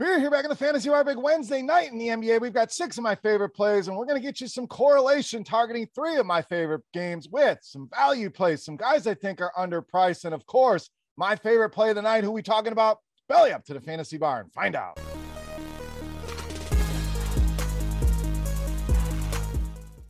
We're here back in the Fantasy Wire Big Wednesday night in the NBA. We've got six of my favorite plays, and we're going to get you some correlation targeting three of my favorite games with some value plays, some guys I think are underpriced, and of course, my favorite play of the night. Who we talking about? Belly up to the Fantasy Bar and find out.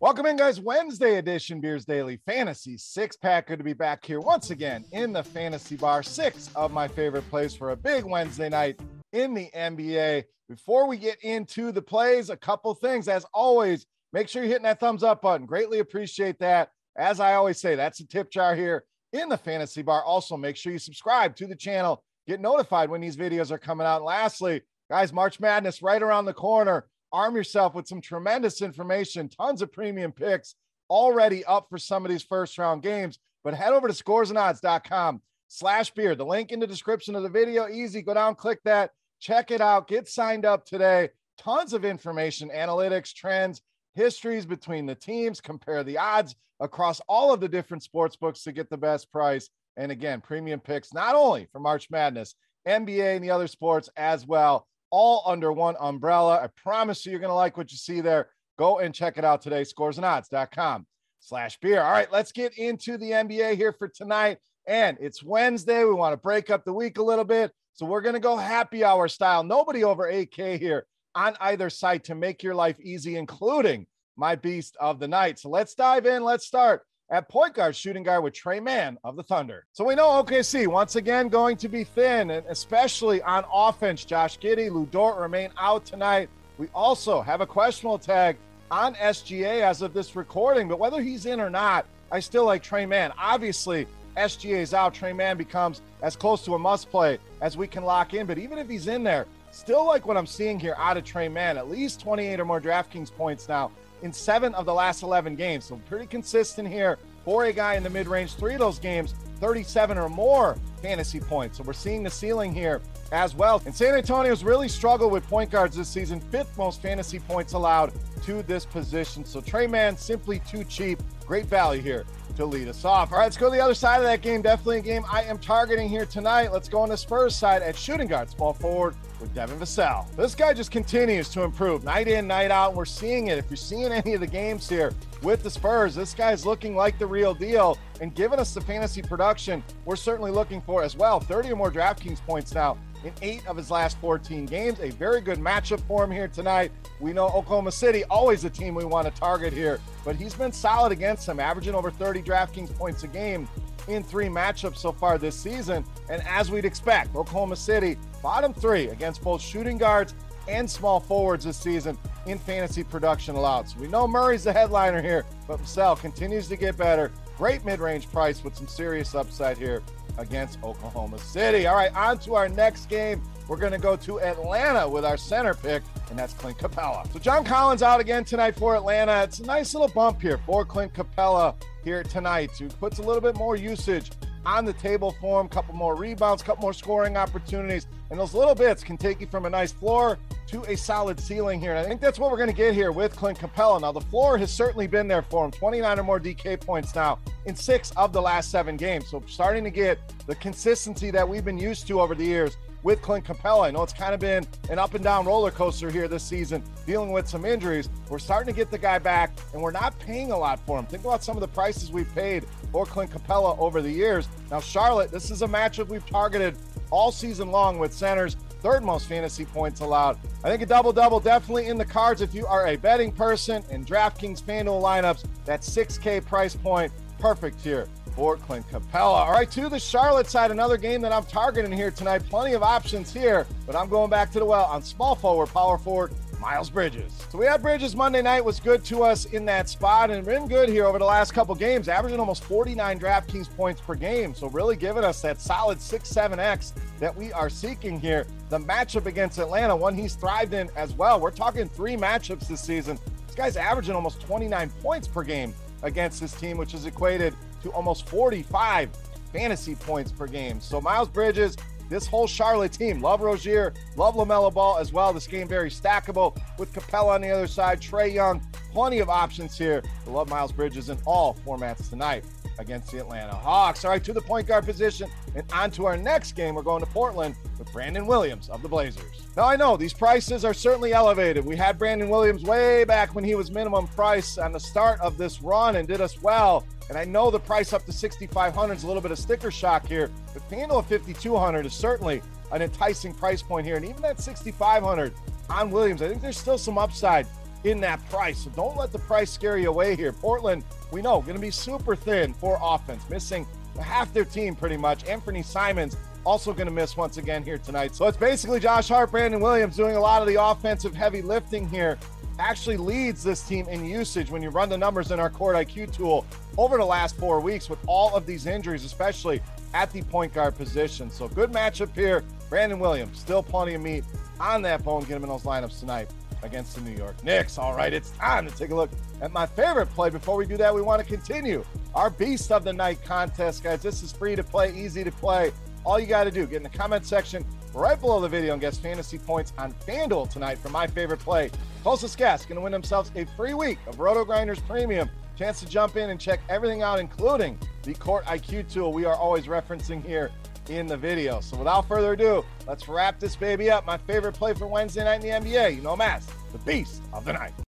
Welcome in, guys. Wednesday edition Beers Daily Fantasy six pack. Good to be back here once again in the Fantasy Bar. Six of my favorite plays for a big Wednesday night in the NBA. Before we get into the plays, a couple things. As always, make sure you're hitting that thumbs up button. Greatly appreciate that. As I always say, that's a tip jar here in the Fantasy Bar. Also, make sure you subscribe to the channel, get notified when these videos are coming out. And lastly, guys, March Madness right around the corner arm yourself with some tremendous information, tons of premium picks already up for some of these first round games. But head over to scoresandodds.com slash beer. The link in the description of the video. Easy. Go down, click that, check it out, get signed up today. Tons of information, analytics, trends, histories between the teams, compare the odds across all of the different sports books to get the best price. And again, premium picks not only for March Madness, NBA and the other sports as well all under one umbrella. I promise you, you're going to like what you see there. Go and check it out today, scoresandodds.com slash beer. All right, let's get into the NBA here for tonight. And it's Wednesday. We want to break up the week a little bit. So we're going to go happy hour style. Nobody over 8K here on either side to make your life easy, including my beast of the night. So let's dive in. Let's start at point guard, shooting guard with Tre Mann of the Thunder. So we know OKC once again going to be thin, and especially on offense. Josh Giddey, Lu Dort remain out tonight. We also have a questionable tag on SGA as of this recording, but whether he's in or not, I still like Tre Mann. Obviously, SGA is out. Tre Mann becomes as close to a must play as we can lock in. But even if he's in there, still like what I'm seeing here out of Tre Mann, at least 28 or more DraftKings points now in seven of the last 11 games. So pretty consistent here for a guy in the mid range. Three of those games, 37 or more fantasy points. So we're seeing the ceiling here as well. And San Antonio's really struggled with point guards this season, fifth most fantasy points allowed to this position. So Tre Mann simply too cheap. Great value here to lead us off. All right, let's go to the other side of that game. Definitely a game I am targeting here tonight. Let's go on the Spurs side at shooting guard, small forward with Devin Vassell. This guy just continues to improve night in, night out. We're seeing it. If you're seeing any of the games here with the Spurs, this guy's looking like the real deal and giving us the fantasy production we're certainly looking for as well. 30 or more DraftKings points now in eight of his last 14 games. A very good matchup for him here tonight. We know Oklahoma City, always a team we want to target here, but he's been solid against them, averaging over 30 DraftKings points a game in three matchups so far this season. And as we'd expect, Oklahoma City, bottom three against both shooting guards and small forwards this season in fantasy production allowed. So we know Murray's the headliner here, but Vassell continues to get better. Great mid range price with some serious upside here against Oklahoma City. All right, on to our next game. we're going to go to Atlanta with our center pick, and that's Clint Capela. So John Collins out again tonight for Atlanta. It's a nice little bump here for Clint Capela here tonight, who puts a little bit more usage on the table for him, couple more rebounds, couple more scoring opportunities, and those little bits can take you from a nice floor to a solid ceiling here. And I think that's what we're going to get here with Clint Capela. Now, the floor has certainly been there for him 29 or more DK points now in six of the last seven games. So, starting to get the consistency that we've been used to over the years with Clint Capela. I know it's kind of been an up and down roller coaster here this season, dealing with some injuries. We're starting to get the guy back, and we're not paying a lot for him. Think about some of the prices we've paid for Clint Capela over the years. Now, Charlotte, this is a matchup we've targeted all season long with centers, third most fantasy points allowed. I think a double double definitely in the cards if you are a betting person in DraftKings FanDuel lineups. That 6K price point, perfect here for Clint Capela. All right, to the Charlotte side, another game that I'm targeting here tonight. Plenty of options here, but I'm going back to the well on small forward, power forward, Miles Bridges. So we had Bridges Monday night was good to us in that spot and been good here over the last couple games, averaging almost 49 DraftKings points per game. So really giving us that solid 6-7x that we are seeking here. The matchup against Atlanta, one he's thrived in as well. We're talking three matchups this season. This guy's averaging almost 29 points per game against this team, which is equated to almost 45 fantasy points per game. So Miles Bridges, this whole Charlotte team. Love Rozier, love LaMelo Ball as well. This game very stackable with Capela on the other side, Trae Young. Plenty of options here. I love Miles Bridges in all formats tonight against the Atlanta Hawks. All right, to the point guard position and on to our next game. We're going to Portland Brandon Williams of the Blazers. Now, I know these prices are certainly elevated. We had Brandon Williams way back when he was minimum price on the start of this run and did us well. And I know the price up to 6,500 is a little bit of sticker shock here, but FanDuel at 5,200 is certainly an enticing price point here. And even at 6,500 on Williams, I think there's still some upside in that price. So don't let the price scare you away here. Portland, we know, going to be super thin for offense, missing half their team pretty much. Anthony Simons also going to miss once again here tonight. So it's basically Josh Hart, Brandon Williams doing a lot of the offensive heavy lifting here actually leads this team in usage when you run the numbers in our Court IQ tool over the last four weeks with all of these injuries, especially at the point guard position. So good matchup here. Brandon Williams, still plenty of meat on that bone. Get him in those lineups tonight against the New York Knicks. All right, it's time to take a look at my favorite play. Before we do that, we want to continue our Beast of the Night contest, guys. This is free to play, easy to play. All you got to do, get in the comment section right below the video and guess fantasy points on FanDuel tonight for my favorite play. Closest guess going to win themselves a free week of Roto Grinders Premium. Chance to jump in and check everything out, including the Court IQ tool we are always referencing here in the video. So without further ado, let's wrap this baby up. My favorite play for Wednesday night in the NBA. You know, Mass, the beast of the night.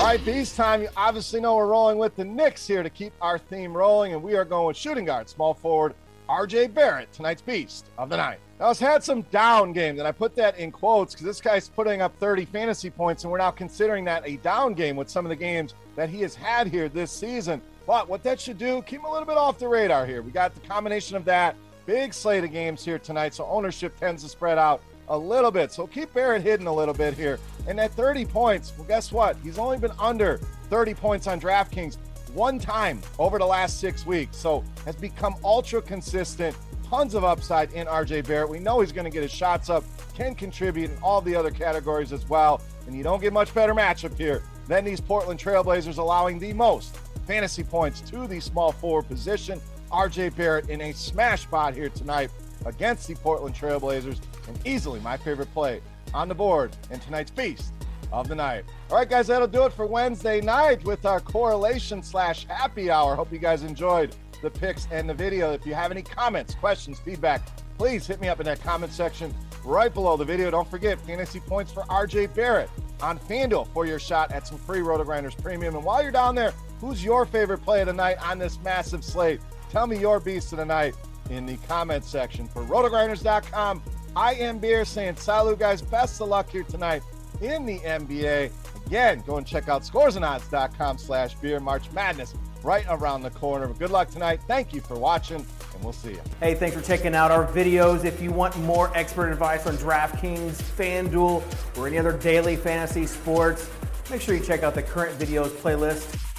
All right, Beast time. You obviously know we're rolling with the Knicks here to keep our theme rolling, and we are going with shooting guard, small forward, RJ Barrett, tonight's Beast of the Night. Now, it's had some down games, and I put that in quotes because this guy's putting up 30 fantasy points, and we're now considering that a down game with some of the games that he has had here this season. But what that should do, keep him a little bit off the radar here. We got the combination of that, big slate of games here tonight, so ownership tends to spread out a little bit. So keep Barrett hidden a little bit here. And at 30 points, well, guess what? He's only been under 30 points on DraftKings one time over the last six weeks. So has become ultra consistent. Tons of upside in RJ Barrett. We know he's going to get his shots up, can contribute in all the other categories as well. And you don't get much better matchup here than these Portland Trailblazers, allowing the most fantasy points to the small forward position. RJ Barrett in a smash spot here tonight against the Portland Trailblazers, and easily my favorite play on the board in tonight's feast of the night. All right, guys, that'll do it for Wednesday night with our correlation slash happy hour. Hope you guys enjoyed the picks and the video. If you have any comments, questions, feedback, please hit me up in that comment section right below the video. Don't forget fantasy points for RJ Barrett on FanDuel for your shot at some free Roto Grinders Premium. And while you're down there, who's your favorite play of the night on this massive slate? Tell me your beast of the night in the comment section. For rotogrinders.com, I am Beer saying salut, guys. Best of luck here tonight in the NBA. Again, go and check out scoresandodds.com slash beer. March Madness right around the corner. But good luck tonight. Thank you for watching, and we'll see you. Hey, thanks for checking out our videos. If you want more expert advice on DraftKings, FanDuel, or any other daily fantasy sports, make sure you check out the current videos playlist